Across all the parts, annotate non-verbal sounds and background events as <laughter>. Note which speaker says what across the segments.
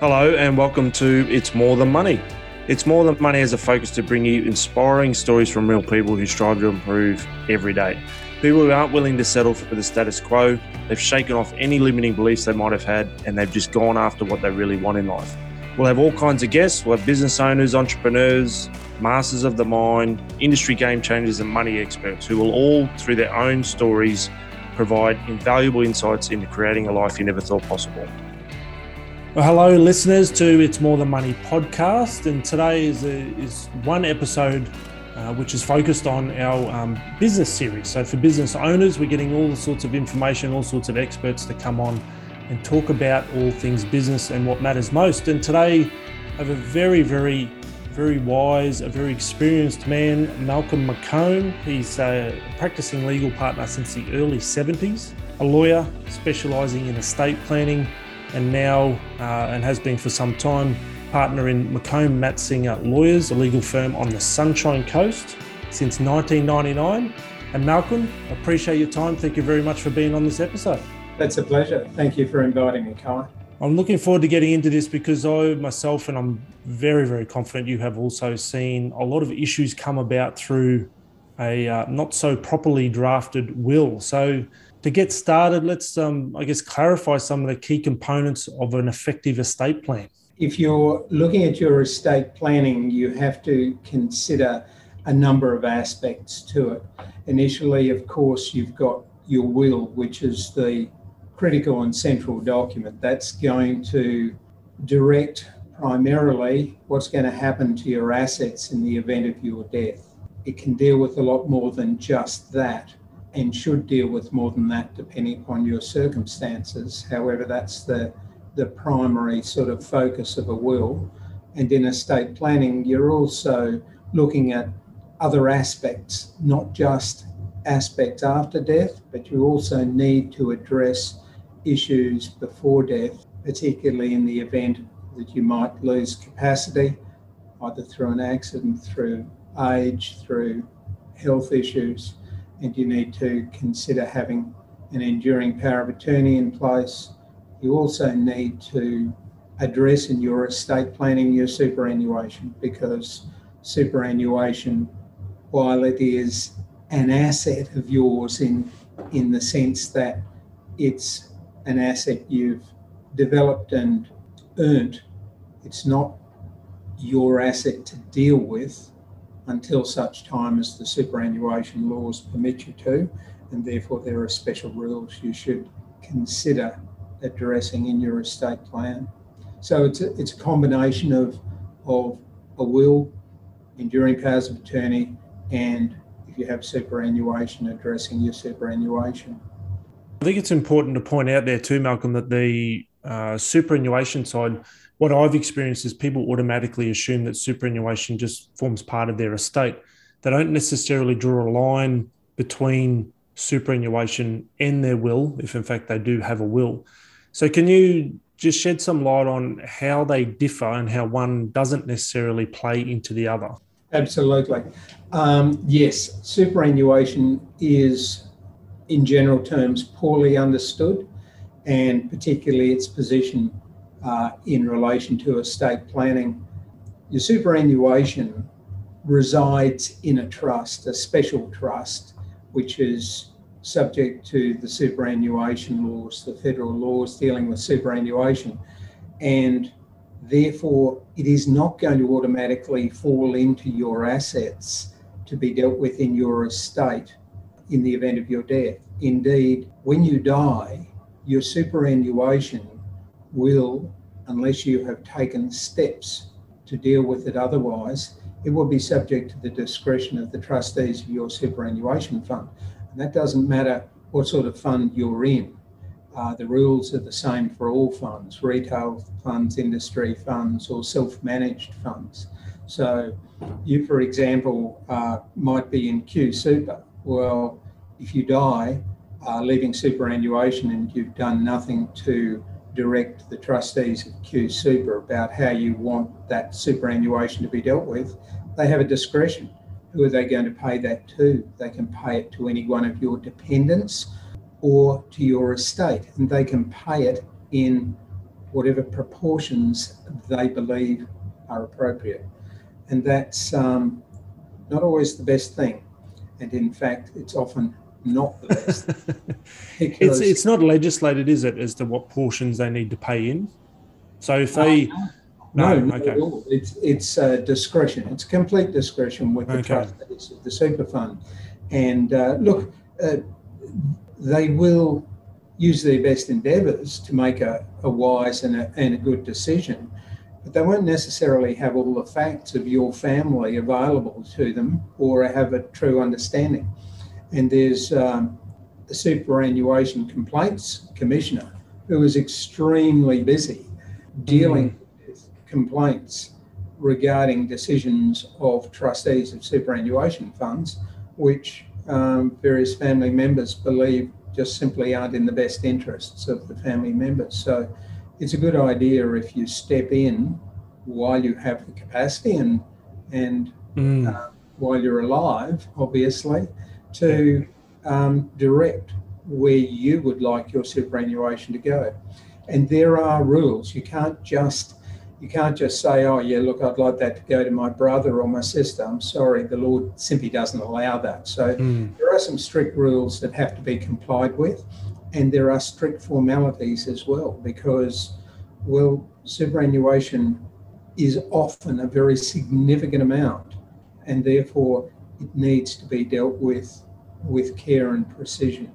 Speaker 1: Hello, and welcome to It's More Than Money. It's More Than Money has a focus to bring you inspiring stories from real people who strive to improve every day. People who aren't willing to settle for the status quo, they've shaken off any limiting beliefs they might have had, and they've just gone after what they really want in life. We'll have all kinds of guests. We'll have business owners, entrepreneurs, masters of the mind, industry game changers, and money experts who will all, through their own stories, provide invaluable insights into creating a life you never thought possible. Well, hello, listeners, to It's More Than Money podcast. And today is, a, is one episode uh, which is focused on our um, business series. So, for business owners, we're getting all sorts of information, all sorts of experts to come on and talk about all things business and what matters most. And today, I have a very, very, very wise, a very experienced man, Malcolm McComb. He's a practicing legal partner since the early 70s, a lawyer specialising in estate planning and now, uh, and has been for some time, partner in McComb Matzinger Lawyers, a legal firm on the Sunshine Coast since 1999. And Malcolm, appreciate your time. Thank you very much for being on this episode.
Speaker 2: That's a pleasure. Thank you for inviting me, Kai.
Speaker 1: I'm looking forward to getting into this because I myself, and I'm very, very confident you have also seen a lot of issues come about through a uh, not so properly drafted will. So, to get started, let's, um, I guess, clarify some of the key components of an effective estate plan.
Speaker 2: If you're looking at your estate planning, you have to consider a number of aspects to it. Initially, of course, you've got your will, which is the critical and central document. That's going to direct primarily what's going to happen to your assets in the event of your death. It can deal with a lot more than just that and should deal with more than that depending upon your circumstances. However, that's the, the primary sort of focus of a will. And in estate planning, you're also looking at other aspects, not just aspects after death, but you also need to address issues before death, particularly in the event that you might lose capacity, either through an accident, through age, through health issues and you need to consider having an enduring power of attorney in place. You also need to address in your estate planning your superannuation because superannuation, while it is an asset of yours in in the sense that it's an asset you've developed and earned, it's not your asset to deal with until such time as the superannuation laws permit you to, and therefore there are special rules you should consider addressing in your estate plan. So it's a, it's a combination of, of a will, enduring powers of attorney, and if you have superannuation, addressing your superannuation.
Speaker 1: I think it's important to point out there too, Malcolm, that the uh, superannuation side what I've experienced is people automatically assume that superannuation just forms part of their estate. They don't necessarily draw a line between superannuation and their will, if in fact they do have a will. So, can you just shed some light on how they differ and how one doesn't necessarily play into the other?
Speaker 2: Absolutely. Um, yes, superannuation is, in general terms, poorly understood, and particularly its position uh, in relation to estate planning. Your superannuation resides in a trust, a special trust, which is subject to the superannuation laws, the federal laws dealing with superannuation. And therefore, it is not going to automatically fall into your assets to be dealt with in your estate in the event of your death. Indeed, when you die, your superannuation will, unless you have taken steps to deal with it otherwise, it will be subject to the discretion of the trustees of your superannuation fund. And that doesn't matter what sort of fund you're in. Uh, the rules are the same for all funds retail funds, industry funds, or self managed funds. So, you, for example, uh, might be in Q Super. Well, if you die, uh, leaving superannuation and you've done nothing to direct the trustees of Q Super about how you want that superannuation to be dealt with, they have a discretion. Who are they going to pay that to? They can pay it to any one of your dependents or to your estate, and they can pay it in whatever proportions they believe are appropriate. And that's um, not always the best thing. And in fact, it's often not the best. <laughs>
Speaker 1: it's, it's not legislated, is it, as to what portions they need to pay in? So if they.
Speaker 2: Uh, no, no, okay. It's it's uh, discretion. It's complete discretion with the okay. trustees of the super fund. And uh, look, uh, they will use their best endeavours to make a, a wise and a, and a good decision, but they won't necessarily have all the facts of your family available to them or have a true understanding. And there's um, a superannuation complaints commissioner who is extremely busy dealing mm. with complaints regarding decisions of trustees of superannuation funds, which um, various family members believe just simply aren't in the best interests of the family members. So it's a good idea if you step in while you have the capacity and and mm. uh, while you're alive, obviously, to um, direct where you would like your superannuation to go. And there are rules. You can't just you can't just say, oh, yeah, look, I'd like that to go to my brother or my sister. I'm sorry, the Lord simply doesn't allow that. So mm. there are some strict rules that have to be complied with, and there are strict formalities as well, because, well, superannuation is often a very significant amount, and therefore it needs to be dealt with with care and precision.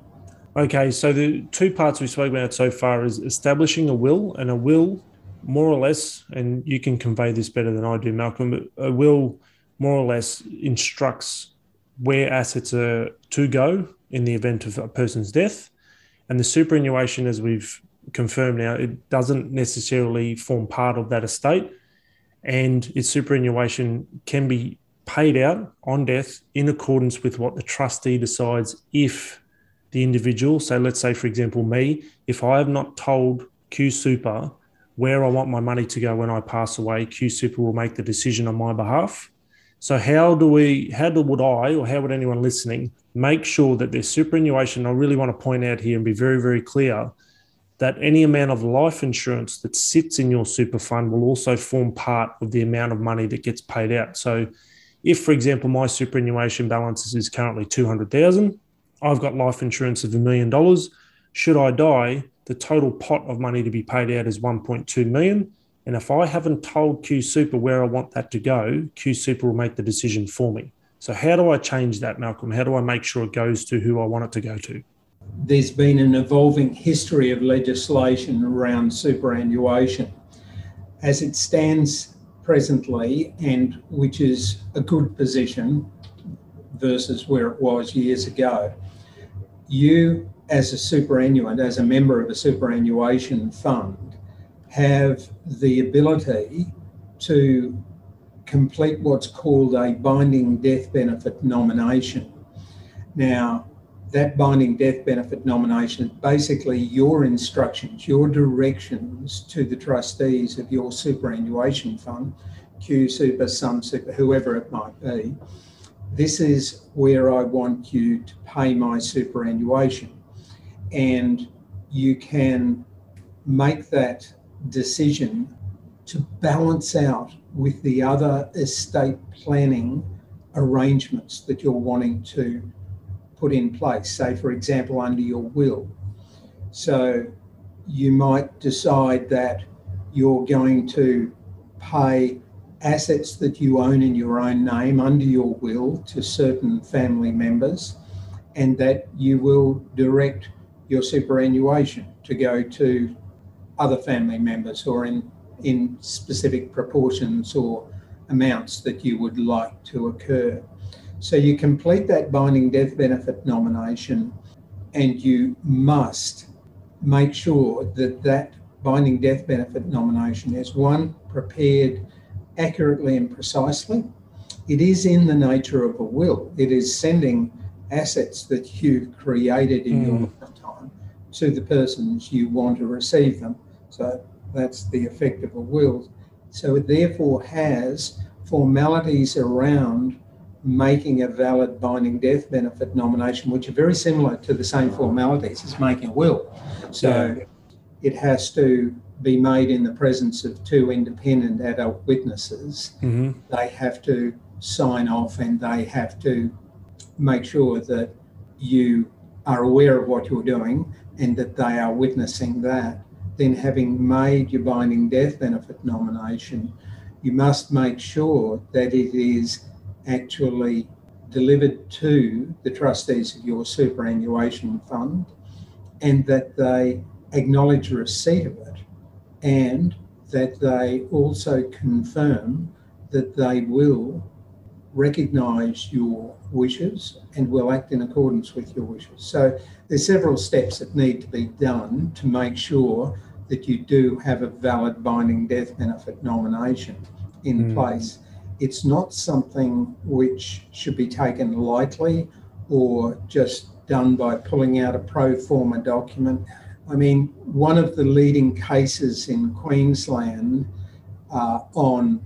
Speaker 1: Okay, so the two parts we spoke about so far is establishing a will, and a will more or less, and you can convey this better than I do, Malcolm, but a will more or less instructs where assets are to go in the event of a person's death. And the superannuation, as we've confirmed now, it doesn't necessarily form part of that estate. And its superannuation can be paid out on death in accordance with what the trustee decides if the individual, so let's say, for example, me, if I have not told Q Super where I want my money to go when I pass away, Q Super will make the decision on my behalf. So how do we, how do, would I, or how would anyone listening make sure that their superannuation, I really want to point out here and be very, very clear that any amount of life insurance that sits in your super fund will also form part of the amount of money that gets paid out. So if, for example, my superannuation balance is currently 200,000, I've got life insurance of a million dollars. Should I die, the total pot of money to be paid out is 1.2 million. And if I haven't told Q Super where I want that to go, Q Super will make the decision for me. So how do I change that, Malcolm? How do I make sure it goes to who I want it to go to?
Speaker 2: There's been an evolving history of legislation around superannuation. As it stands presently, and which is a good position versus where it was years ago, you as a superannuant, as a member of a superannuation fund, have the ability to complete what's called a binding death benefit nomination. Now, that binding death benefit nomination is basically your instructions, your directions to the trustees of your superannuation fund, Q Super, Sun Super, whoever it might be. This is where I want you to pay my superannuation and you can make that decision to balance out with the other estate planning arrangements that you're wanting to put in place, say, for example, under your will. So you might decide that you're going to pay assets that you own in your own name under your will to certain family members, and that you will direct your superannuation to go to other family members or in, in specific proportions or amounts that you would like to occur. So you complete that binding death benefit nomination and you must make sure that that binding death benefit nomination is one prepared accurately and precisely. It is in the nature of a will. It is sending assets that you've created in mm. your lifetime to the persons you want to receive them. So that's the effect of a will. So it therefore has formalities around making a valid binding death benefit nomination, which are very similar to the same formalities as making a will. So it has to be made in the presence of two independent adult witnesses.
Speaker 1: Mm-hmm.
Speaker 2: They have to sign off and they have to make sure that you are aware of what you're doing and that they are witnessing that. Then, having made your binding death benefit nomination, you must make sure that it is actually delivered to the trustees of your superannuation fund and that they acknowledge receipt of it and that they also confirm that they will recognise your wishes and will act in accordance with your wishes. So there's several steps that need to be done to make sure that you do have a valid binding death benefit nomination in
Speaker 1: Mm.
Speaker 2: place. It's not something which should be taken lightly or just done by pulling out a pro forma document. I mean, one of the leading cases in Queensland uh, on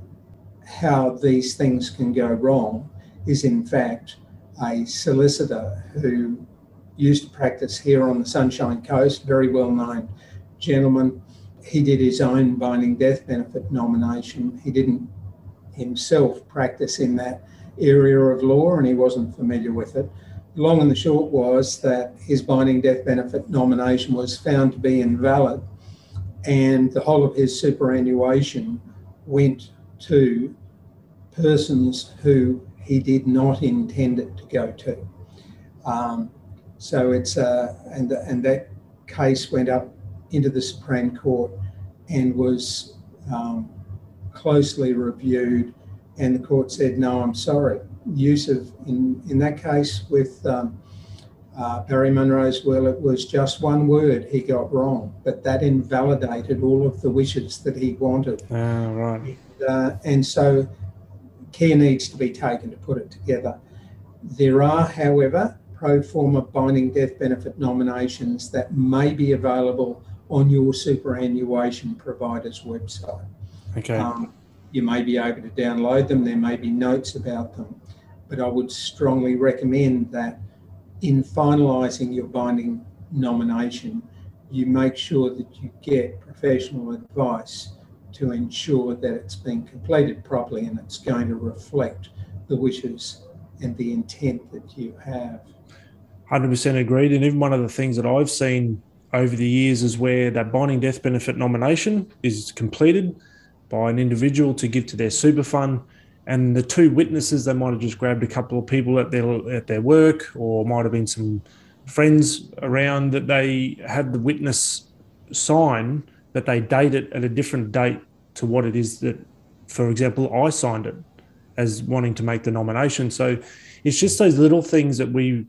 Speaker 2: how these things can go wrong is, in fact, a solicitor who used to practice here on the Sunshine Coast, very well known gentleman. He did his own binding death benefit nomination. He didn't himself practice in that area of law and he wasn't familiar with it. Long and the short was that his binding death benefit nomination was found to be invalid and the whole of his superannuation went to persons who he did not intend it to go to. Um, so it's uh, and and that case went up into the Supreme Court and was um, closely reviewed, and the court said, "No, I'm sorry." Use of in in that case with um, uh, Barry Munro's will, it was just one word he got wrong, but that invalidated all of the wishes that he wanted.
Speaker 1: Ah, right.
Speaker 2: Uh, and so care needs to be taken to put it together. There are, however, pro forma binding death benefit nominations that may be available on your superannuation provider's website.
Speaker 1: Okay.
Speaker 2: Um, you may be able to download them, there may be notes about them, but I would strongly recommend that in finalising your binding nomination, you make sure that you get professional advice to ensure that it's been completed properly and it's going to reflect the wishes and the intent that you have.
Speaker 1: 100% agreed. And even one of the things that I've seen over the years is where that binding death benefit nomination is completed by an individual to give to their super fund. And the two witnesses, they might have just grabbed a couple of people at their at their work, or might have been some friends around that they had the witness sign that they date it at a different date to what it is that, for example, I signed it as wanting to make the nomination. So it's just those little things that we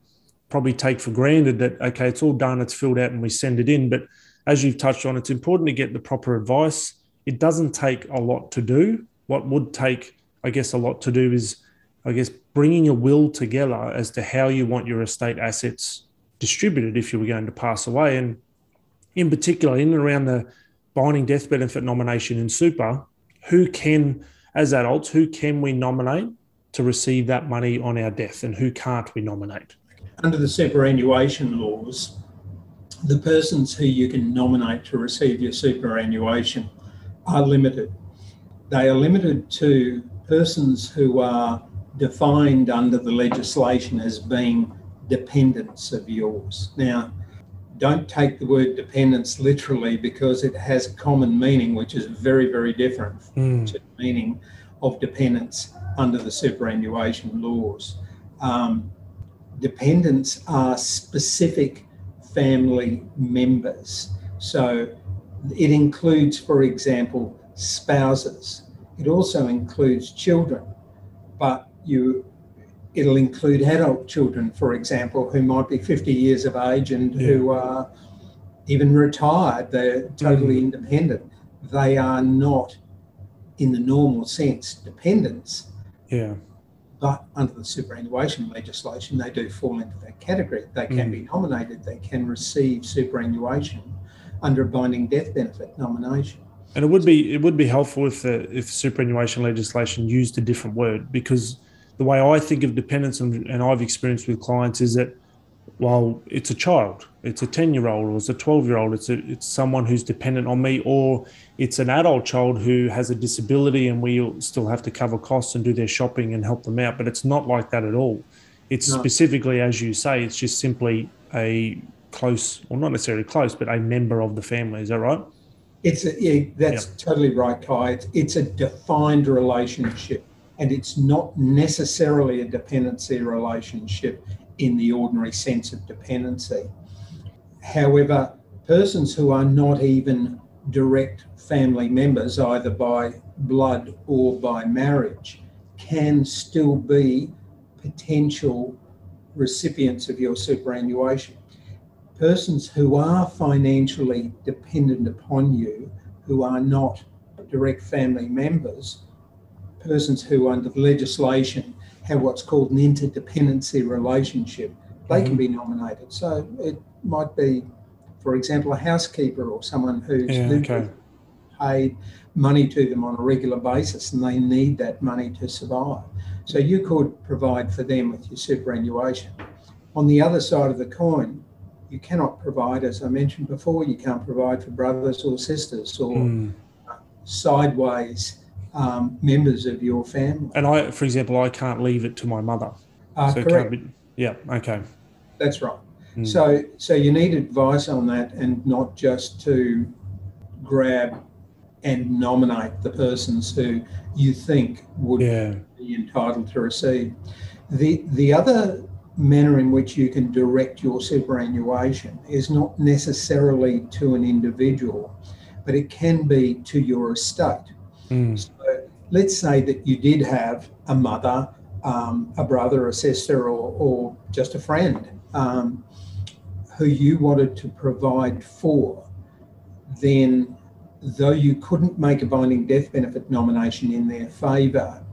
Speaker 1: probably take for granted that okay it's all done it's filled out and we send it in but as you've touched on it's important to get the proper advice it doesn't take a lot to do. What would take i guess a lot to do is i guess bringing a will together as to how you want your estate assets distributed if you were going to pass away. And in particular in and around the binding death benefit nomination in super who can as adults who can we nominate to receive that money on our death and who can't we nominate?
Speaker 2: Under the superannuation laws, the persons who you can nominate to receive your superannuation are limited. They are limited to persons who are defined under the legislation as being dependents of yours. Now, don't take the word dependence literally because it has a common meaning which is very, very different
Speaker 1: Mm,
Speaker 2: to the meaning of dependence under the superannuation laws. Um, dependents are specific family members. So it includes, for example, spouses. It also includes children, but you it'll include adult children, for example, who might be 50 years of age and who are even retired. They're totally mm. independent. They are not, in the normal sense, dependents
Speaker 1: yeah
Speaker 2: but under the superannuation legislation, they do fall into that category. They can be mm. nominated, they can receive superannuation under a binding death benefit nomination.
Speaker 1: And it would be it would be helpful if the if superannuation legislation used a different word because the way I think of dependence and, and I've experienced with clients is that while it's a child, it's a 10 year old or it's a 12 year old it's a, it's someone who's dependent on me or it's an adult child who has a disability and we still have to cover costs and do their shopping and help them out but it's not like that at all it's no. specifically as you say it's just simply a close or not necessarily close but a member of the family is that right
Speaker 2: it's a, yeah, that's yep. totally right kai it's, it's a defined relationship and it's not necessarily a dependency relationship in the ordinary sense of dependency However, persons who are not even direct family members, either by blood or by marriage, can still be potential recipients of your superannuation. Persons who are financially dependent upon you, who are not direct family members, persons who, under the legislation, have what's called an interdependency relationship, they mm-hmm. can be nominated. So it might be, for example, a housekeeper or someone who's yeah, okay. paid money to them on a regular basis and they need that money to survive. So you could provide for them with your superannuation. On the other side of the coin, you cannot provide, as I mentioned before, you can't provide for brothers or sisters or mm. sideways um, members of your family.
Speaker 1: And I, for example, I can't leave it to my mother.
Speaker 2: Uh, so correct.
Speaker 1: Be, yeah, okay.
Speaker 2: That's right. Mm. So, so you need advice on that, and not just to grab and nominate the persons who you think would yeah. be entitled to receive. The the other manner in which you can direct your superannuation is not necessarily to an individual, but it can be to your estate. Mm. So let's say that you did have a mother, um, a brother, a sister, or, or just a friend. Um, who you wanted to provide for, then though you couldn't make a binding death benefit nomination in their favour,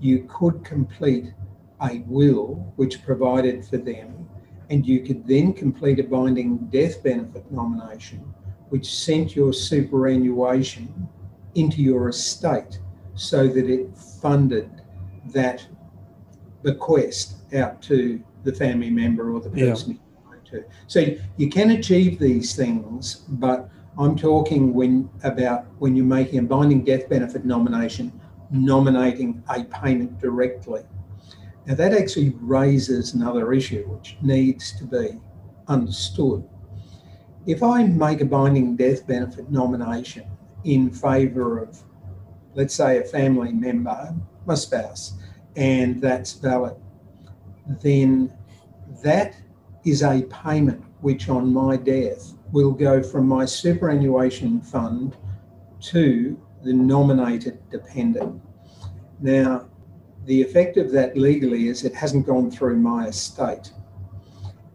Speaker 2: you could complete a will which provided for them, and you could then complete a binding death benefit nomination which sent your superannuation into your estate so that it funded that bequest out to the family member or the person yeah to. So you can achieve these things, but I'm talking when about when you're making a binding death benefit nomination, nominating a payment directly. Now that actually raises another issue which needs to be understood. If I make a binding death benefit nomination in favour of, let's say, a family member, my spouse, and that's valid, then that is a payment which on my death will go from my superannuation fund to the nominated dependent. Now, the effect of that legally is it hasn't gone through my estate,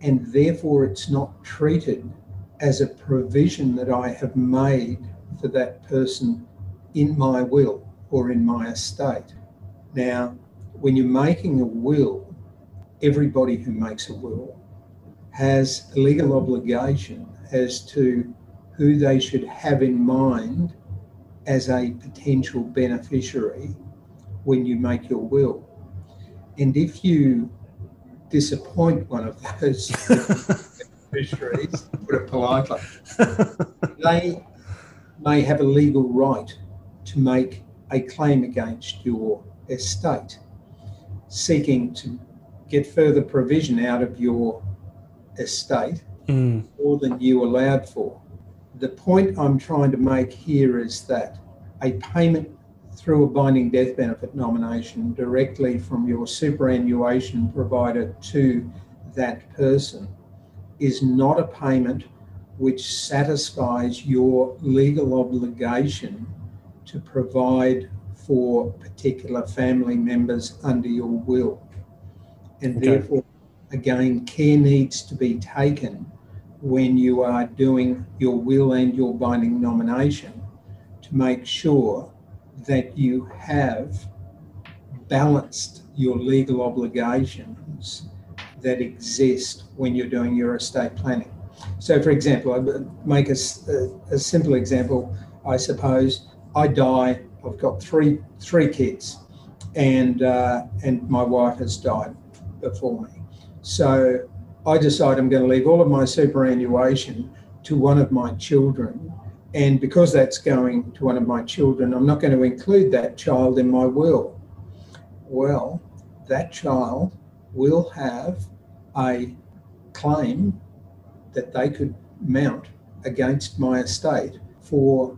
Speaker 2: and therefore it's not treated as a provision that I have made for that person in my will or in my estate. Now, when you're making a will, everybody who makes a will has a legal obligation as to who they should have in mind as a potential beneficiary when you make your will. And if you disappoint one of those beneficiaries, <laughs> put it politely, they may have a legal right to make a claim against your estate, seeking to get further provision out of your estate mm. more than you allowed for. The point I'm trying to make here is that a payment through a binding death benefit nomination directly from your superannuation provider to that person is not a payment which satisfies your legal obligation to provide for particular family members under your will. And okay. therefore, again, care needs to be taken when you are doing your will and your binding nomination to make sure that you have balanced your legal obligations that exist when you're doing your estate planning. So, for example, I make a, a, simple example. I suppose I die. I've got three three kids, and uh, and my wife has died before me. So I decide I'm going to leave all of my superannuation to one of my children. And because that's going to one of my children, I'm not going to include that child in my will. Well, that child will have a claim that they could mount against my estate for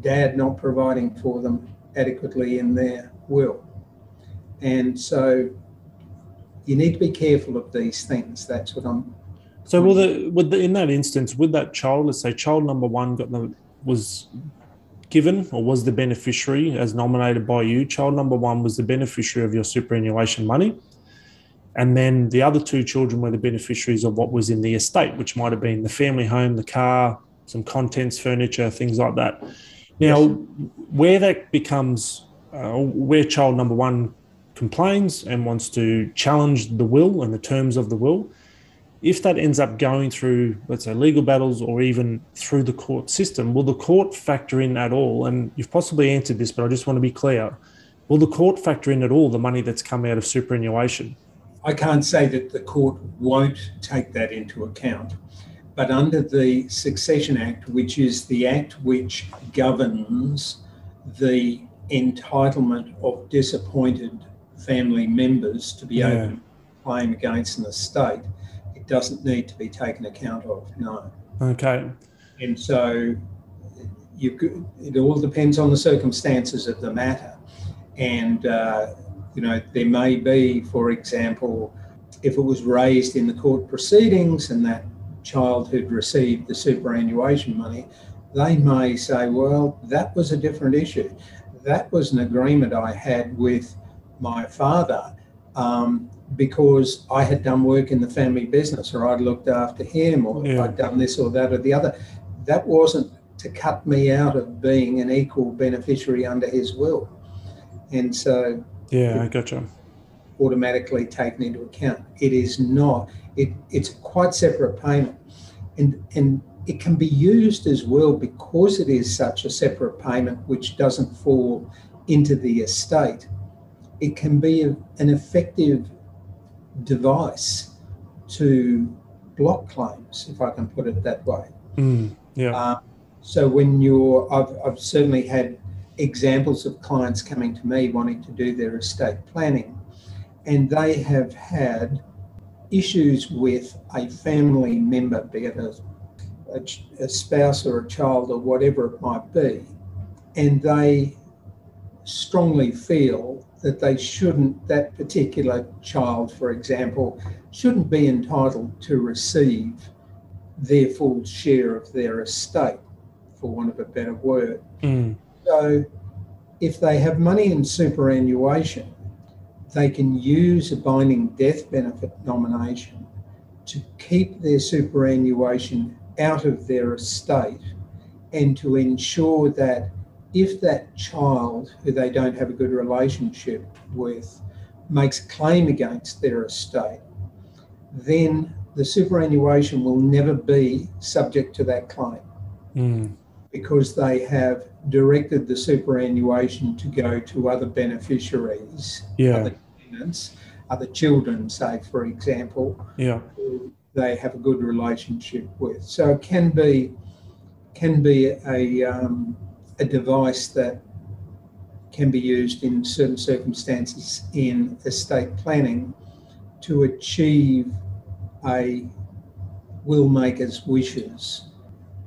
Speaker 2: dad not providing for them adequately in their will. And so you need to be careful of these things. That's what I'm.
Speaker 1: So, will the, would the, in that instance, would that child, let's say child number one got the, was given or was the beneficiary as nominated by you? Child number one was the beneficiary of your superannuation money. And then the other two children were the beneficiaries of what was in the estate, which might have been the family home, the car, some contents, furniture, things like that. Now, yes. where that becomes, uh, where child number one complains and wants to challenge the will and the terms of the will, if that ends up going through, let's say, legal battles or even through the court system, will the court factor in at all? And you've possibly answered this, but I just want to be clear. Will the court factor in at all the money that's come out of superannuation?
Speaker 2: I can't say that the court won't take that into account. But under the Succession Act, which is the act which governs the entitlement of disappointed family members to be yeah. able to claim against an estate, doesn't need to be taken account of, no.
Speaker 1: Okay.
Speaker 2: And so you, it all depends on the circumstances of the matter. And, uh, you know, there may be, for example, if it was raised in the court proceedings and that child who'd received the superannuation money, they may say, well, that was a different issue. That was an agreement I had with my father um, because I had done work in the family business or I'd looked after him or yeah. I'd done this or that or the other. That wasn't to cut me out of being an equal beneficiary under his will. And so.
Speaker 1: Yeah, I gotcha
Speaker 2: automatically taken into account. It is not. It, it's quite separate payment. And, and it can be used as well because it is such a separate payment which doesn't fall into the estate. It can be an effective device to block claims, if I can put it that way.
Speaker 1: Mm, yeah. Uh,
Speaker 2: so when you're, I've, I've certainly had examples of clients coming to me wanting to do their estate planning and they have had issues with a family member, be it a, a, a, spouse or a child or whatever it might be, and they strongly feel that they shouldn't, that particular child, for example, shouldn't be entitled to receive their full share of their estate, for want of a better word.
Speaker 1: Mm.
Speaker 2: So if they have money in superannuation, they can use a binding death benefit nomination to keep their superannuation out of their estate and to ensure that if that child who they don't have a good relationship with makes a claim against their estate, then the superannuation will never be subject to that claim
Speaker 1: mm.
Speaker 2: because they have directed the superannuation to go to other beneficiaries,
Speaker 1: yeah.
Speaker 2: other tenants, other children, say, for example,
Speaker 1: yeah.
Speaker 2: who they have a good relationship with. So it can be can be a um, a device that can be used in certain circumstances in estate planning to achieve a will maker's wishes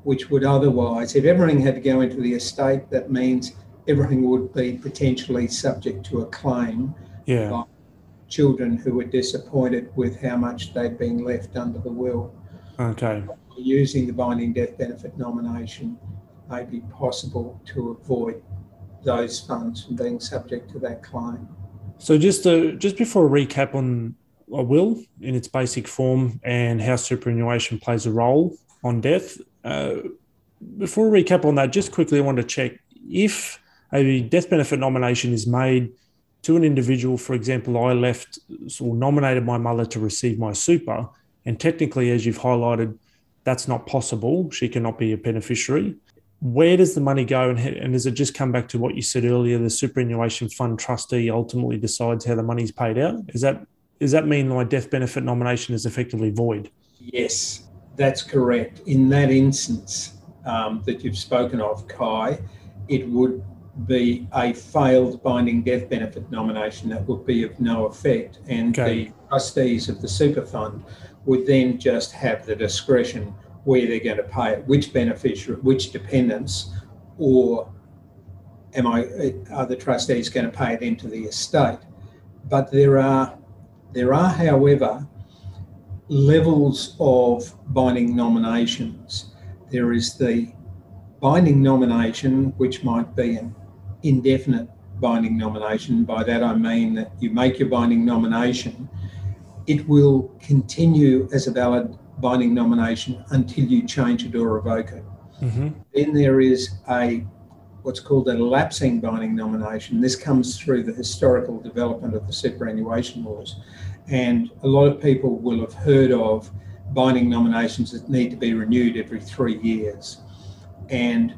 Speaker 2: which would otherwise, if everything had to go into the estate, that means everything would be potentially subject to a claim
Speaker 1: yeah. by
Speaker 2: children who were disappointed with how much they'd been left under the will.
Speaker 1: Okay.
Speaker 2: Using the binding death benefit nomination may be possible to avoid those funds from being subject to that claim.
Speaker 1: So just to, just before a recap on a will in its basic form and how superannuation plays a role on death, uh, before we recap on that, just quickly, I want to check if a death benefit nomination is made to an individual. For example, I left or nominated my mother to receive my super, and technically, as you've highlighted, that's not possible. She cannot be a beneficiary. Where does the money go, and, and does it just come back to what you said earlier? The superannuation fund trustee ultimately decides how the money's paid out. Is that does that mean my death benefit nomination is effectively void?
Speaker 2: Yes, that's correct. In that instance um, that you've spoken of, Kai, it would be a failed binding death benefit nomination that would be of no effect, and okay. the trustees of the super fund would then just have the discretion where they're going to pay it, which beneficiary, which dependents, or am I are the trustees going to pay it into the estate? But there are there are, however, levels of binding nominations. There is the binding nomination, which might be an indefinite binding nomination. By that I mean that you make your binding nomination, it will continue as a valid binding nomination until you change it or revoke it. Mm-hmm. Then there is a what's called a lapsing binding nomination. This comes through the historical development of the superannuation laws. And a lot of people will have heard of binding nominations that need to be renewed every three years. And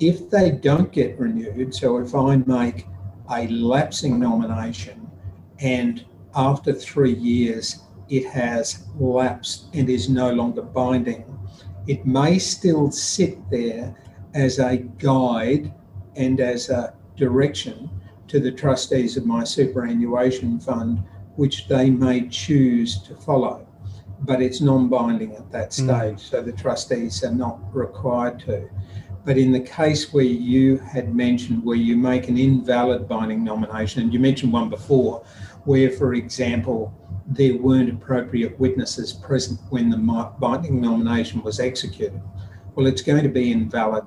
Speaker 2: if they don't get renewed, so if I make a lapsing nomination and after three years it has lapsed and is no longer binding, it may still sit there as a guide and as a direction to the trustees of my superannuation fund, which they may choose to follow. But it's non binding at that hmm. stage, mm. so the trustees are not required to. But in the case where you had mentioned where you make an invalid binding nomination, and you mentioned one before, where, for example, there weren't appropriate witnesses present when the binding nomination was executed, well, it's going to be invalid,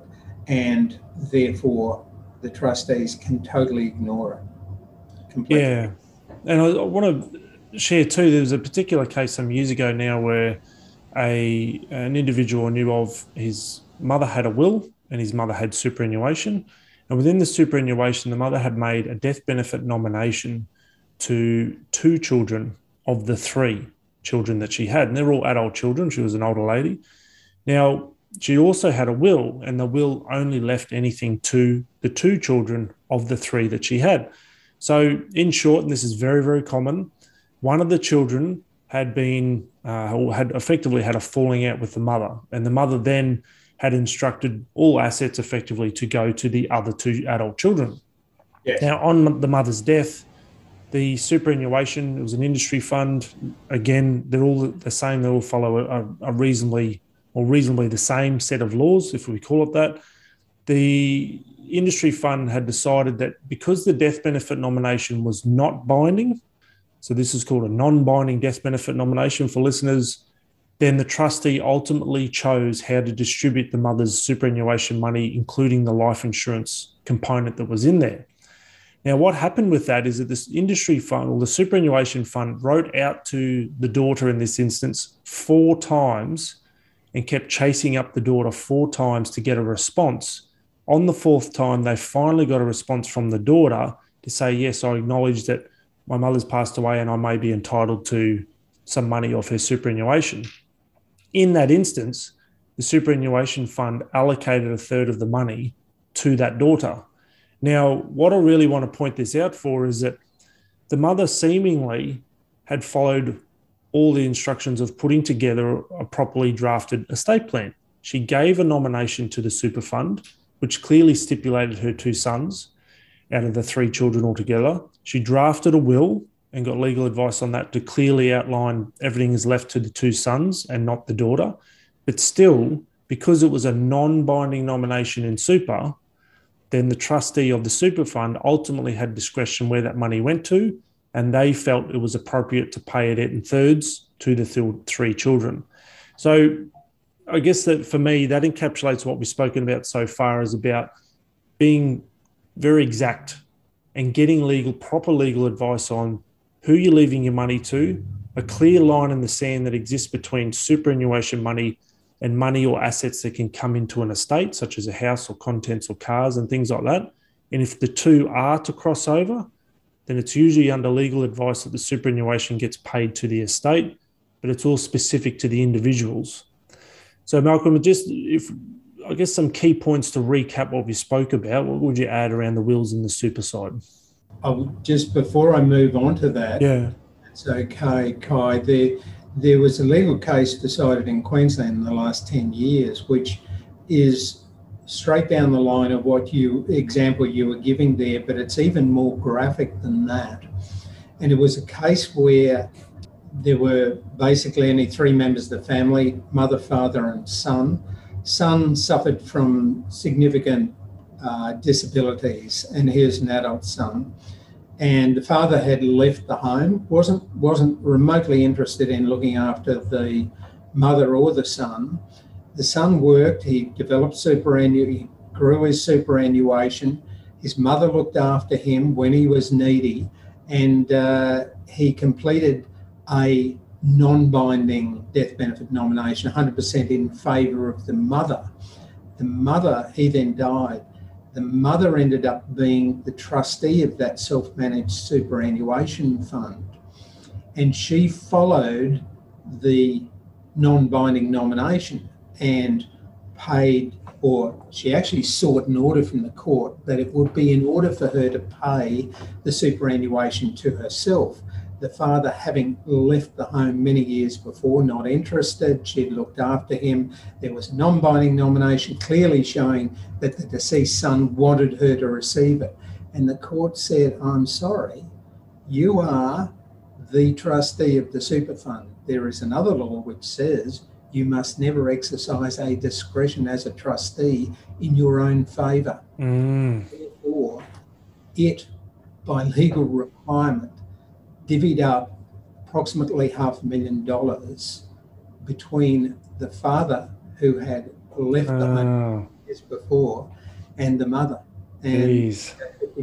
Speaker 2: and therefore the trustees can totally ignore it.
Speaker 1: Completely. Yeah, and I, want to share too. There was a particular case some years ago now where a an individual knew of his mother had a will and his mother had superannuation. And within the superannuation, the mother had made a death benefit nomination to two children of the three children that she had. And they're all adult children. She was an older lady. Now, she also had a will, and the will only left anything to the two children of the three that she had. So, in short, and this is very, very common, one of the children had been, uh, had effectively had a falling out with the mother. And the mother then had instructed all assets effectively to go to the other two adult children. Yes. Now, on the mother's death, the superannuation, it was an industry fund. Again, they're all the same. They all follow a, a reasonably or reasonably the same set of laws, if we call it that. The industry fund had decided that because the death benefit nomination was not binding, so this is called a non binding death benefit nomination for listeners then the trustee ultimately chose how to distribute the mother's superannuation money, including the life insurance component that was in there. Now, what happened with that is that this industry fund or the superannuation fund wrote out to the daughter in this instance four times and kept chasing up the daughter four times to get a response. On the fourth time, they finally got a response from the daughter to say, Yes, I acknowledge that my mother's passed away and I may be entitled to some money off her superannuation in that instance, the superannuation fund allocated a third of the money to that daughter. Now, what I really want to point this out for is that the mother seemingly had followed all the instructions of putting together a properly drafted estate plan. She gave a nomination to the super fund, which clearly stipulated her two sons out of the three children altogether. She drafted a will and got legal advice on that to clearly outline everything is left to the two sons and not the daughter. But still, because it was a non binding nomination in super, then the trustee of the super fund ultimately had discretion where that money went to, and they felt it was appropriate to pay it in thirds to the th- three children. So I guess that for me, that encapsulates what we've spoken about so far is about being very exact and getting legal, proper legal advice on who you're leaving your money to, a clear line in the sand that exists between superannuation money and money or assets that can come into an estate, such as a house or contents or cars and things like that. And if the two are to cross over, then it's usually under legal advice that the superannuation gets paid to the estate, but it's all specific to the individuals. So, Malcolm, just if I guess some key points to recap what we spoke about, what would you add around the wills and the super side?
Speaker 2: I would, just before I move on to that,
Speaker 1: yeah,
Speaker 2: it's okay, Kai. There, there was a legal case decided in Queensland in the last 10 years, which is straight down the line of what you example you were giving there, but it's even more graphic than that. And it was a case where there were basically only three members of the family mother, father, and son. Son suffered from significant uh, disabilities, and here's an adult son. And the father had left the home, wasn't wasn't remotely interested in looking after the mother or the son. The son worked. He developed superannuation. He grew his superannuation. His mother looked after him when he was needy, and uh, he completed a non-binding death benefit nomination, 100% in favour of the mother. The mother, he then died. The mother ended up being the trustee of that self-managed superannuation fund, and she followed the non-binding nomination and paid or she actually sought an order from the court that it would be in order for her to pay the superannuation to herself the father having left the home many years before, not interested. She'd looked after him. There was a non binding nomination clearly showing that the deceased son wanted her to receive it. And the court said, I'm sorry, you are the trustee of the super fund. There is another law which says you must never exercise a discretion as a trustee in your own favour.
Speaker 1: Mm.
Speaker 2: Therefore, it, by legal requirement, divvied up approximately half a million dollars between the father who had left the home ah. years before and the mother.
Speaker 1: And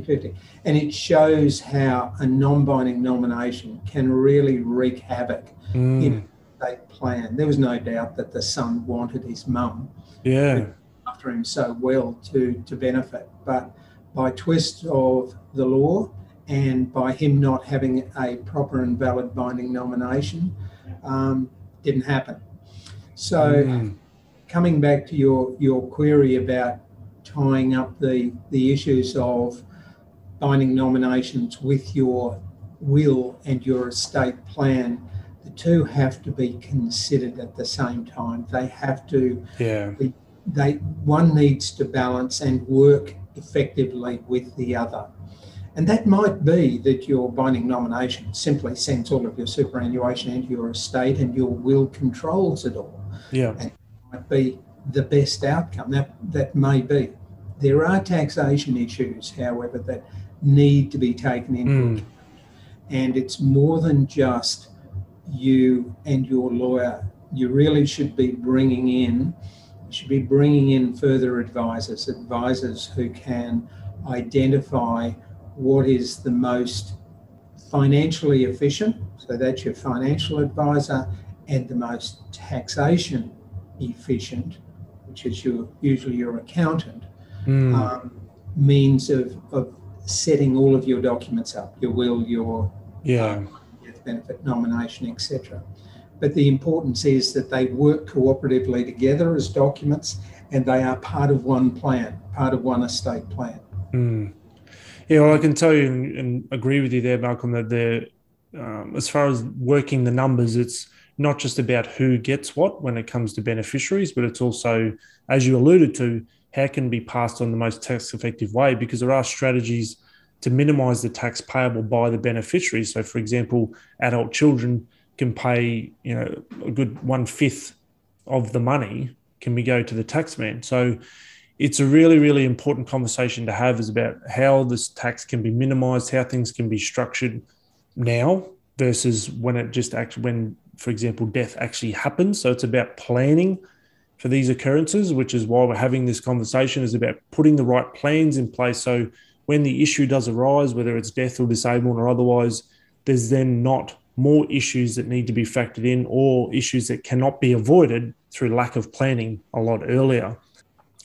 Speaker 2: 50 And it shows how a non binding nomination can really wreak havoc
Speaker 1: mm.
Speaker 2: in a state plan. There was no doubt that the son wanted his mum
Speaker 1: yeah.
Speaker 2: after him so well to, to benefit. But by twist of the law, and by him not having a proper and valid binding nomination, um, didn't happen. So, mm. coming back to your your query about tying up the the issues of binding nominations with your will and your estate plan, the two have to be considered at the same time. They have to.
Speaker 1: Yeah.
Speaker 2: Be, they one needs to balance and work effectively with the other. And that might be that your binding nomination simply sends all of your superannuation into your estate and your will controls it all.
Speaker 1: Yeah.
Speaker 2: And might be the best outcome. That that may be. There are taxation issues, however, that need to be taken into
Speaker 1: mm.
Speaker 2: account. And it's more than just you and your lawyer. You really should be bringing in, should be bringing in further advisors, advisors who can identify what is the most financially efficient, so that's your financial advisor, and the most taxation efficient, which is your usually your accountant,
Speaker 1: mm.
Speaker 2: um, means of, of setting all of your documents up, your will, your
Speaker 1: yeah.
Speaker 2: Uh, death benefit nomination, etc. But the importance is that they work cooperatively together as documents and they are part of one plan, part of one estate plan.
Speaker 1: Mm. Yeah, well, I can tell you and, and agree with you there, Malcolm, that there, um, as far as working the numbers, it's not just about who gets what when it comes to beneficiaries, but it's also, as you alluded to, how can be passed on the most tax effective way because there are strategies to minimize the tax payable by the beneficiaries. So, for example, adult children can pay, you know, a good one fifth of the money can be go to the taxman. So it's a really, really important conversation to have is about how this tax can be minimized, how things can be structured now versus when it just actually, when, for example, death actually happens. So it's about planning for these occurrences, which is why we're having this conversation, is about putting the right plans in place. So when the issue does arise, whether it's death or disablement or otherwise, there's then not more issues that need to be factored in or issues that cannot be avoided through lack of planning a lot earlier.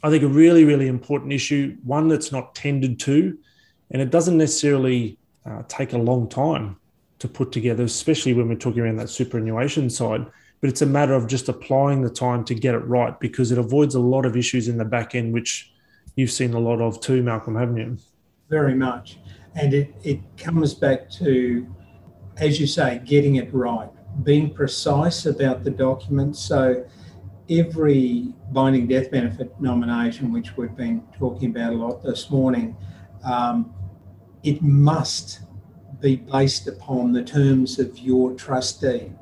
Speaker 1: I think a really, really important issue, one that's not tended to, and it doesn't necessarily uh, take a long time to put together, especially when we're talking around that superannuation side. But it's a matter of just applying the time to get it right because it avoids a lot of issues in the back end, which you've seen a lot of too, Malcolm, haven't you?
Speaker 2: Very much. And it, it comes back to as you say, getting it right, being precise about the documents. So every binding death benefit nomination, which we've been talking about a lot this morning, um, it must be based upon the terms of your trustee.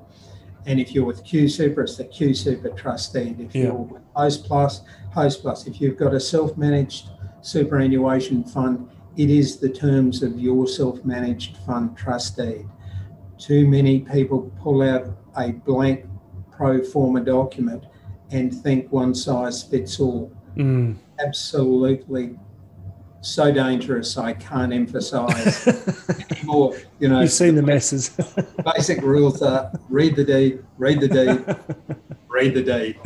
Speaker 2: And if you're with Q Super, it's the Q Super trustee. And If yeah. you're with Host Plus, Host Plus. If you've got a self managed superannuation fund, it is the terms of your self managed fund trustee. Too many people pull out a blank pro forma document and think one size fits all.
Speaker 1: Mm.
Speaker 2: Absolutely so dangerous. I can't emphasize <laughs> anymore. You know,
Speaker 1: you've seen the messes. <laughs>
Speaker 2: basic rules are read the deed, read the deed, <laughs> read the deed.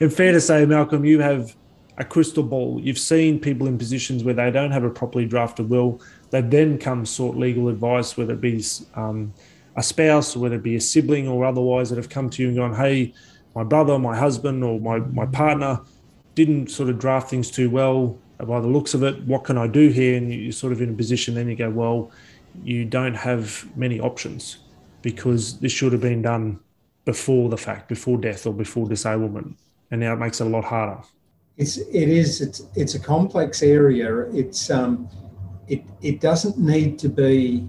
Speaker 1: and fair to say, Malcolm, you have a crystal ball. You've seen people in positions where they don't have a properly drafted will. They then come sought legal advice, whether it be um, a spouse or whether it be a sibling or otherwise, that have come to you and gone, "Hey, my brother, my husband, or my my partner didn't sort of draft things too well by the looks of it, what can I do here? And you're sort of in a position then you go, well, you don't have many options because this should have been done before the fact, before death or before disablement. And now it makes it a lot harder.
Speaker 2: It's, it is, it's, it's a complex area. It's, um, it, it doesn't need to be,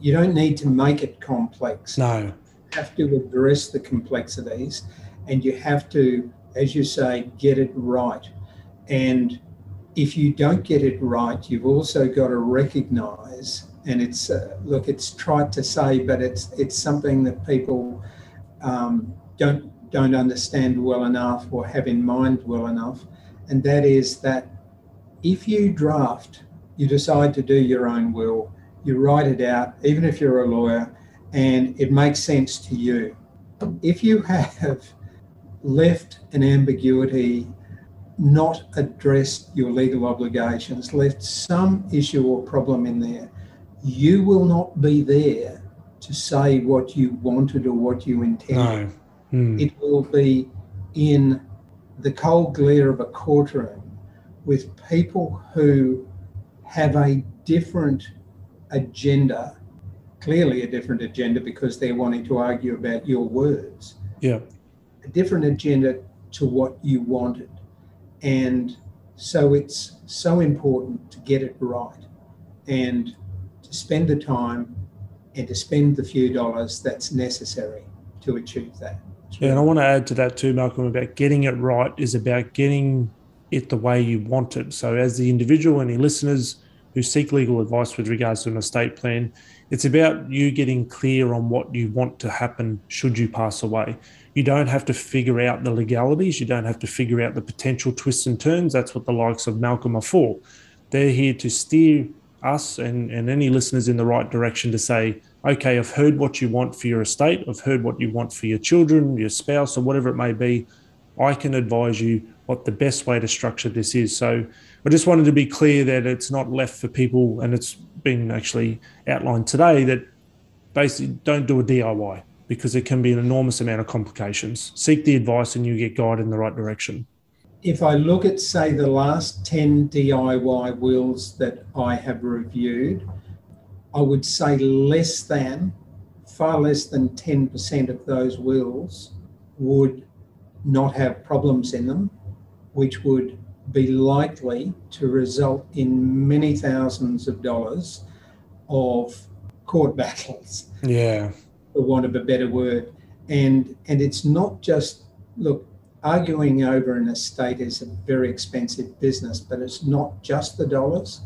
Speaker 2: you don't need to make it complex.
Speaker 1: No.
Speaker 2: You have to address the complexities and you have to, as you say, get it right. And if you don't get it right, you've also got to recognize, and it's uh, look, it's tried to say, but it's it's something that people um, don't don't understand well enough or have in mind well enough, and that is that if you draft, you decide to do your own will, you write it out, even if you're a lawyer, and it makes sense to you. If you have left an ambiguity not addressed your legal obligations, left some issue or problem in there, you will not be there to say what you wanted or what you intended.
Speaker 1: No. Mm.
Speaker 2: It will be in the cold glare of a courtroom with people who have a different agenda, clearly a different agenda because they're wanting to argue about your words.
Speaker 1: Yeah.
Speaker 2: A different agenda to what you wanted. And so it's so important to get it right and to spend the time and to spend the few dollars that's necessary to achieve that.
Speaker 1: Yeah, and I want to add to that too, Malcolm, about getting it right is about getting it the way you want it. So, as the individual, any listeners who seek legal advice with regards to an estate plan, it's about you getting clear on what you want to happen should you pass away. You don't have to figure out the legalities. You don't have to figure out the potential twists and turns. That's what the likes of Malcolm are for. They're here to steer us and, and any listeners in the right direction to say, okay, I've heard what you want for your estate. I've heard what you want for your children, your spouse, or whatever it may be. I can advise you what the best way to structure this is. So I just wanted to be clear that it's not left for people, and it's been actually outlined today that basically don't do a DIY because it can be an enormous amount of complications. Seek the advice and you get guided in the right direction.
Speaker 2: If I look at, say, the last 10 DIY wills that I have reviewed, I would say less than, far less than 10% of those wills would not have problems in them, which would be likely to result in many thousands of dollars of court <laughs> battles.
Speaker 1: Yeah
Speaker 2: for want of a better word. And and it's not just look, arguing over an estate is a very expensive business, but it's not just the dollars.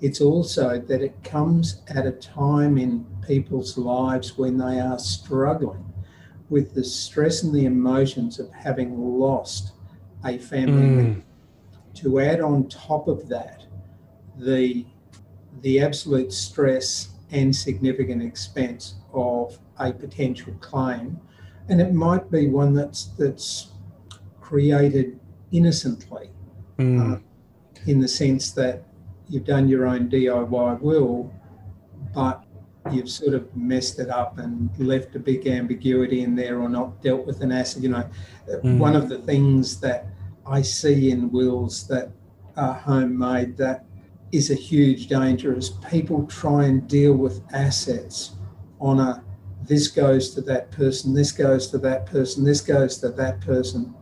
Speaker 2: It's also that it comes at a time in people's lives when they are struggling with the stress and the emotions of having lost a family mm. To add on top of that, the the absolute stress and significant expense of a potential claim, and it might be one that's that's created innocently,
Speaker 1: mm. uh,
Speaker 2: in the sense that you've done your own DIY will, but you've sort of messed it up and left a big ambiguity in there or not dealt with an asset. You know, mm. one of the things that I see in wills that are homemade that is a huge danger is people try and deal with assets honour this goes to that person, this goes to that person, this goes to that person,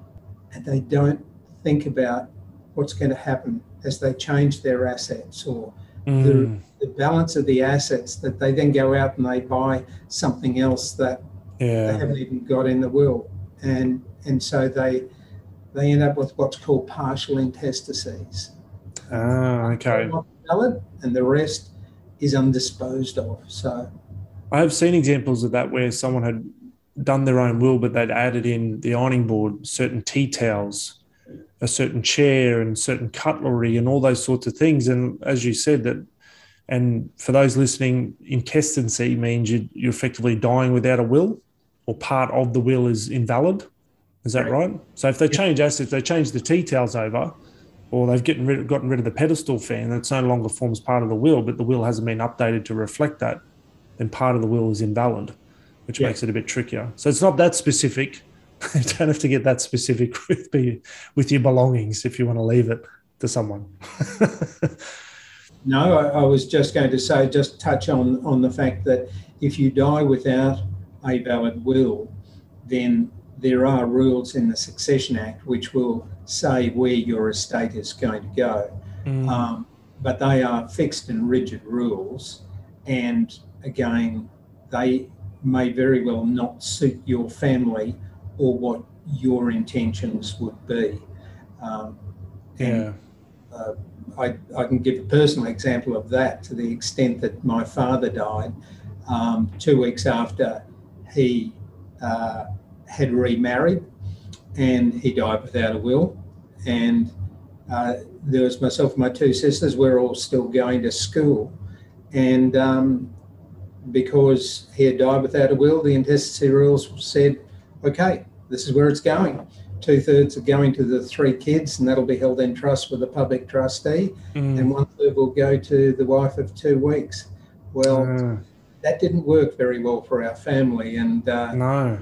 Speaker 2: and they don't think about what's going to happen as they change their assets or mm. the, the, balance of the assets that they then go out and they buy something else that yeah. they haven't even got in the will, and and so they they end up with what's called partial intestacies.
Speaker 1: Ah, okay.
Speaker 2: Valid, and the rest is undisposed of. So
Speaker 1: I have seen examples of that where someone had done their own will, but they'd added in the ironing board, certain tea towels, a certain chair, and certain cutlery, and all those sorts of things. And as you said, that, and for those listening, intestacy means you, you're effectively dying without a will, or part of the will is invalid. Is that right? right? So if they change assets, they change the tea towels over, or they've gotten rid, gotten rid of the pedestal fan, that's no longer forms part of the will, but the will hasn't been updated to reflect that then part of the will is invalid, which yeah. makes it a bit trickier. So it's not that specific. <laughs> you don't have to get that specific <laughs> with with your belongings if you want to leave it to someone.
Speaker 2: no, I, I, was just going to say, just touch on on the fact that if you die without a valid will, then there are rules in the Succession Act which will say where your estate is going to go. Mm. Um, but they are fixed and rigid rules, and again, they may very well not suit your family or what your intentions would be. Um, and yeah. uh, I, I, can give a personal example of that to the extent that my father died um, two weeks after he uh, had remarried and he died without a will. And uh, there was myself and my two sisters, we're all still going to school. And um, because he had died without a will, the intestacy rules said, okay, this is where it's going. Two thirds are going to the three kids, and that'll be held in trust with a public trustee, mm. and one third will go to the wife of two weeks. Well, uh. that didn't work very well for our family, and
Speaker 1: uh, no,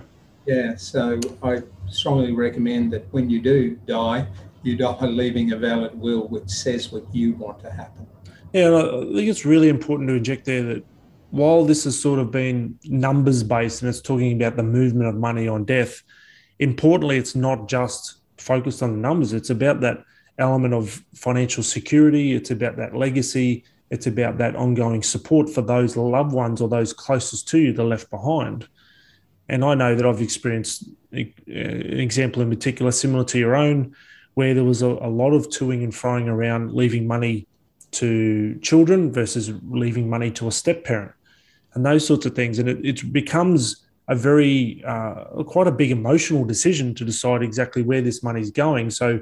Speaker 2: yeah. So I strongly recommend that when you do die, you die leaving a valid will which says what you want to happen.
Speaker 1: Yeah, I think it's really important to inject there that while this has sort of been numbers based and it's talking about the movement of money on death, importantly, it's not just focused on the numbers. It's about that element of financial security. It's about that legacy. It's about that ongoing support for those loved ones or those closest to you that are left behind. And I know that I've experienced an example in particular similar to your own, where there was a, a lot of toing and froing around leaving money to children versus leaving money to a step parent and those sorts of things. And it, it becomes a very, uh, quite a big emotional decision to decide exactly where this money is going. So,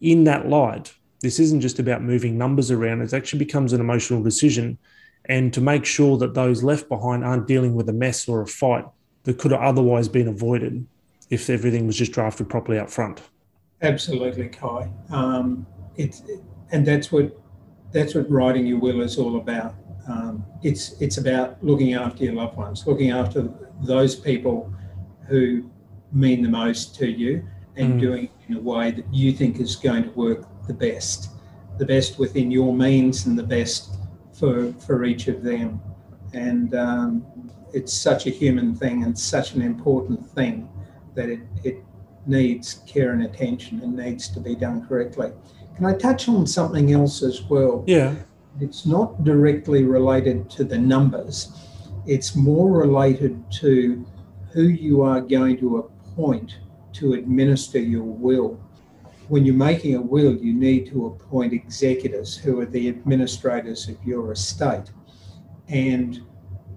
Speaker 1: in that light, this isn't just about moving numbers around, it actually becomes an emotional decision. And to make sure that those left behind aren't dealing with a mess or a fight that could have otherwise been avoided if everything was just drafted properly up front.
Speaker 2: Absolutely, Kai. Um, it's, and that's what that's what writing your will is all about um, it's it's about looking after your loved ones, looking after those people who mean the most to you, and mm. doing it in a way that you think is going to work the best, the best within your means, and the best for for each of them. And um, it's such a human thing and such an important thing that it, it needs care and attention and needs to be done correctly. Can I touch on something else as well?
Speaker 1: Yeah.
Speaker 2: It's not directly related to the numbers, it's more related to who you are going to appoint to administer your will. When you're making a will, you need to appoint executors who are the administrators of your estate. And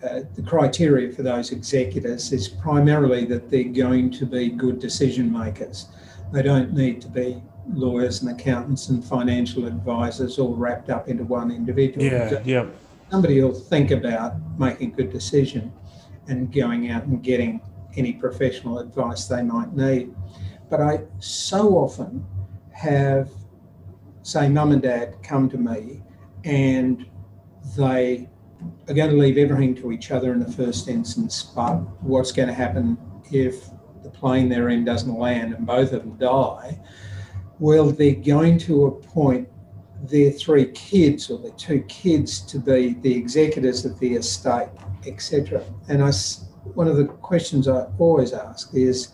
Speaker 2: uh, the criteria for those executors is primarily that they're going to be good decision makers. They don't need to be lawyers and accountants and financial advisors all wrapped up into one individual.
Speaker 1: Yeah, yeah.
Speaker 2: Somebody will think about making a good decision and going out and getting any professional advice they might need. But I so often have, say, mum and dad come to me and they are going to leave everything to each other in the first instance, but what's going to happen if the plane they're in doesn't land and both of them die? well, they're going to appoint their three kids or their two kids to be the executors of the estate, etc. And I, one of the questions I always ask is,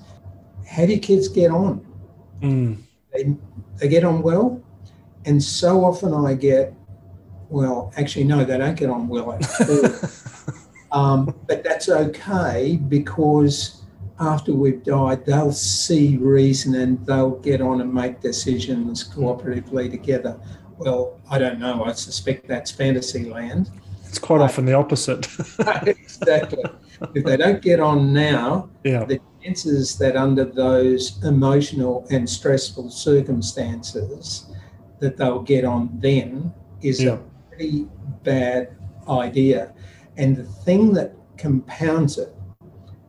Speaker 2: how do kids get on?
Speaker 1: Mm.
Speaker 2: They, they get on well? And so often I get, well, actually, no, they don't get on well at all. <laughs> um, but that's okay because after we've died, they'll see reason and they'll get on and make decisions cooperatively together. Well, I don't know. I suspect that's fantasy land.
Speaker 1: It's quite often the opposite. <laughs>
Speaker 2: exactly. If they don't get on now,
Speaker 1: yeah.
Speaker 2: the chances that under those emotional and stressful circumstances that they'll get on then is
Speaker 1: Yeah.
Speaker 2: Pretty bad idea. And the thing that compounds it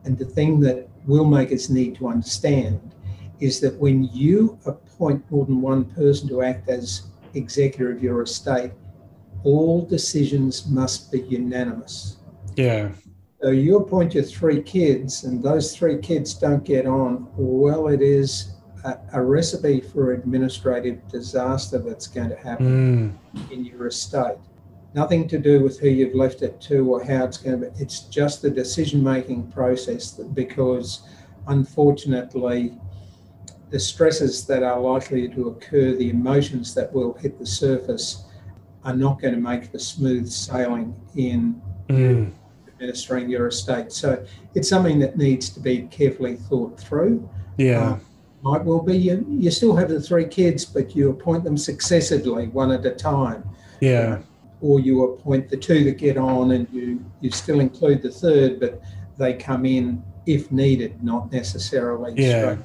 Speaker 2: and the thing that will make us need to understand is that when you appoint more than one person to act as executor of your estate, all decisions must be unanimous.
Speaker 1: Yeah.
Speaker 2: So you appoint your three kids, and those three kids don't get on. Well, it is a, a recipe for administrative disaster that's going to happen
Speaker 1: Mm.
Speaker 2: in your estate. Nothing to do with who you've left it to or how it's going to be. It's just the decision making process that, because unfortunately, the stresses that are likely to occur, the emotions that will hit the surface, are not going to make for smooth sailing in
Speaker 1: Mm.
Speaker 2: administering your estate. So it's something that needs to be carefully thought through.
Speaker 1: Yeah.
Speaker 2: Uh, might well be you, you still have the three kids, but you appoint them successively, one at a time.
Speaker 1: yeah.
Speaker 2: Or you appoint the two that get on and you, you still include the third, but they come in if needed, not necessarily
Speaker 1: Yeah.
Speaker 2: straight.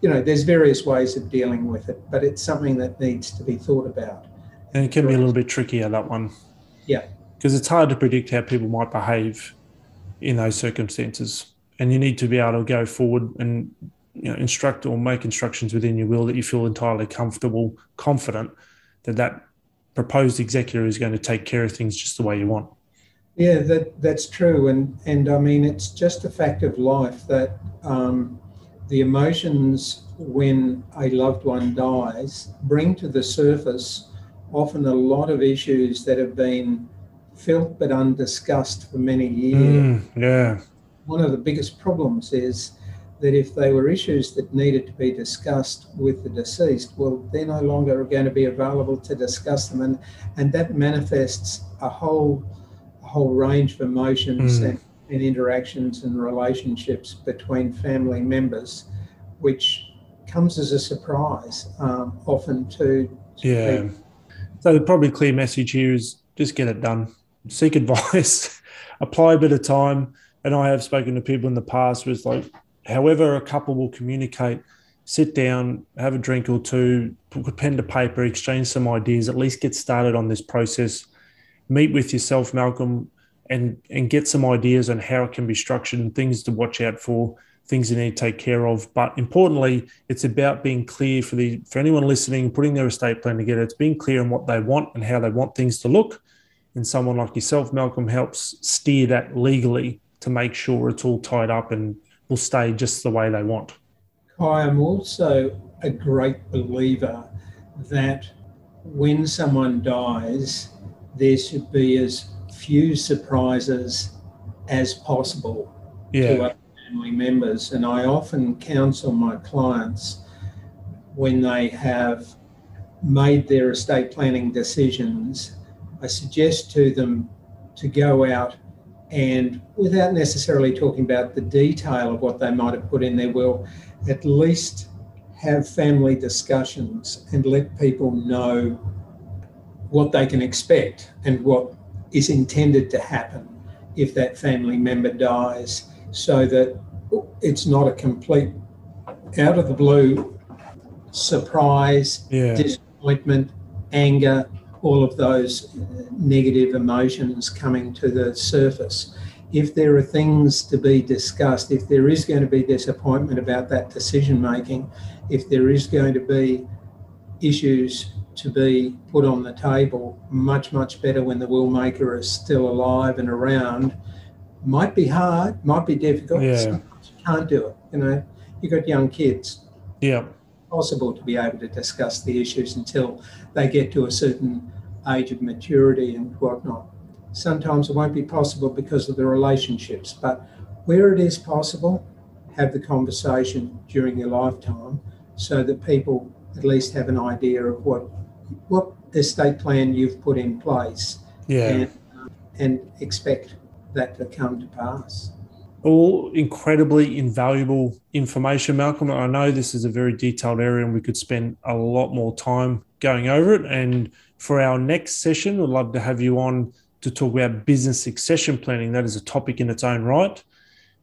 Speaker 2: You know, there's various ways of dealing with it, but it's something that needs to be thought about.
Speaker 1: And it can be a little bit trickier, that one.
Speaker 2: Yeah.
Speaker 1: Because it's hard to predict how people might behave in those circumstances. And you need to be able to go forward and you know, instruct or make instructions within your will that you feel entirely comfortable, confident that that proposed executor is going to take care of things just the way you want.
Speaker 2: Yeah, that that's true, and and I mean it's just a fact of life that um, the emotions when a loved one dies bring to the surface often a lot of issues that have been felt but undiscussed for many years.
Speaker 1: Mm, yeah.
Speaker 2: One of the biggest problems is that if they were issues that needed to be discussed with the deceased, well, they're no longer going to be available to discuss them, and and that manifests a whole a whole range of emotions
Speaker 1: Mm.
Speaker 2: and, and interactions and relationships between family members, which comes as a surprise um, often to,
Speaker 1: Yeah.
Speaker 2: people.
Speaker 1: So the probably clear message here is just get it done. Seek <laughs> advice, apply a bit of time. And I have spoken to people in the past with like, however a couple will communicate, sit down, have a drink or two, put pen to paper, exchange some ideas, at least get started on this process. Meet with yourself, Malcolm, and and get some ideas on how it can be structured and things to watch out for, things you need to take care of. But importantly, it's about being clear for the for anyone listening, putting their estate plan together. It's being clear on what they want and how they want things to look. And someone like yourself, Malcolm, helps steer that legally to make sure it's all tied up and will stay just the way they want.
Speaker 2: Kai, I'm also a great believer that when someone dies, there should be as few surprises as possible to other family members. And I often counsel my clients when they have made their estate planning decisions, I suggest to them to go out and without necessarily talking about the detail of what they might have put in their will, at least have family discussions and let people know what they can expect and what is intended to happen if that family member dies so that it's not a complete out of the blue surprise
Speaker 1: Yeah.
Speaker 2: disappointment, anger, all of those uh, negative emotions coming to the surface. If there are things to be discussed, if there is going to be disappointment about that decision making, if there is going to be issues to be put on the table, much, much better when the will maker is still alive and around. Might be hard, might be difficult.
Speaker 1: Yeah.
Speaker 2: Sometimes you can't do it. You know, you've got young kids.
Speaker 1: Yeah.
Speaker 2: Possible to be able to discuss the issues until they get to a certain age of maturity and whatnot. Sometimes it won't be possible because of the relationships, but where it is possible, have the conversation during your lifetime so that people at least have an idea of what what estate plan you've put in place
Speaker 1: Yeah.
Speaker 2: and, um, and expect that to come to pass.
Speaker 1: All incredibly invaluable information, Malcolm. I know this is a very detailed area and we could spend a lot more time going over it. And for our next session, we'd love to have you on to talk about business succession planning. That is a topic in its own right.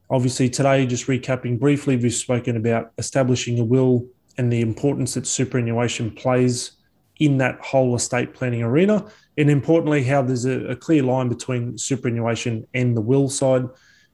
Speaker 1: Obviously, today, just recapping briefly, we've spoken about establishing a will and the importance that superannuation plays in that whole estate planning arena. And importantly, how there's a, a clear line between superannuation and the will side.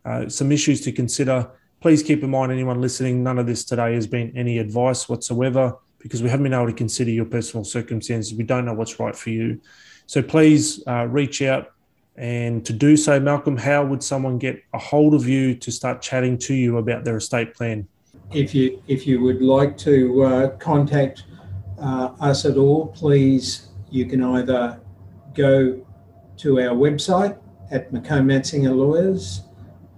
Speaker 1: Uh, some issues to consider. Please keep in mind, anyone listening, none of this today has been any advice whatsoever because we haven't been able to consider your personal circumstances. We don't know what's right for you. So please uh, reach out. And to do so, Malcolm, how would someone get a hold of you to start chatting to you about their estate plan?
Speaker 2: If you if you would like to uh, contact uh, us at all, please you can either go to our website at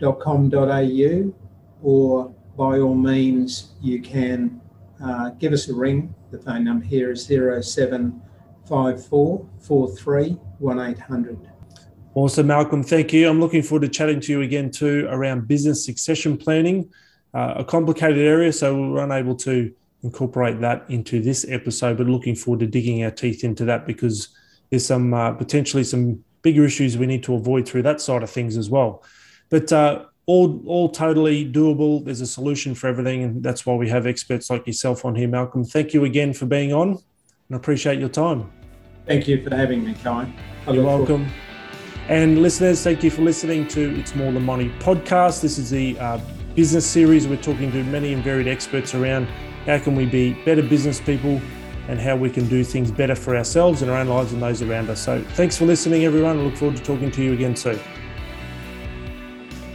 Speaker 2: mccomansingerlawyers.com.au or by all means you can uh, give us a ring. The phone number here is 0754 43 1800.
Speaker 1: Awesome, Malcolm. Thank you. I'm looking forward to chatting to you again too around business succession planning, uh, a complicated area, so we were unable to incorporate that into this episode. But looking forward to digging our teeth into that because there's some uh, potentially some bigger issues we need to avoid through that side of things as well. But uh, all all totally doable. There's a solution for everything, and that's why we have experts like yourself on here, Malcolm. Thank you again for being on, and I appreciate your time.
Speaker 2: Thank you for having me, Kai.
Speaker 1: You're
Speaker 2: look forward-
Speaker 1: welcome. And listeners, thank you for listening to It's More Than Money podcast. This is the uh, business series. We're talking to many and varied experts around how can we be better business people and how we can do things better for ourselves and our own lives and those around us. So thanks for listening, everyone. I look forward to talking to you again soon.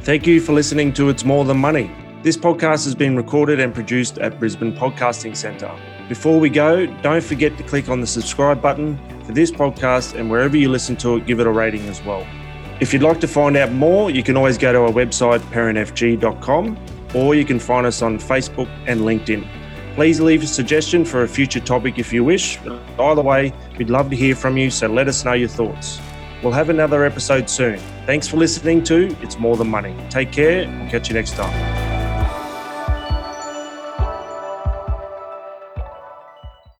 Speaker 1: Thank you for listening to It's More Than Money. This podcast has been recorded and produced at Brisbane Podcasting Centre. Before we go, don't forget to click on the subscribe button for this podcast and wherever you listen to it, give it a rating as well. If you'd like to find out more, you can always go to our website, parentfg.com, or you can find us on Facebook and LinkedIn. Please leave a suggestion for a future topic if you wish. Either way, we'd love to hear from you, so let us know your thoughts. We'll have another episode soon. Thanks for listening to It's More Than Money. Take care. We'll catch you next time.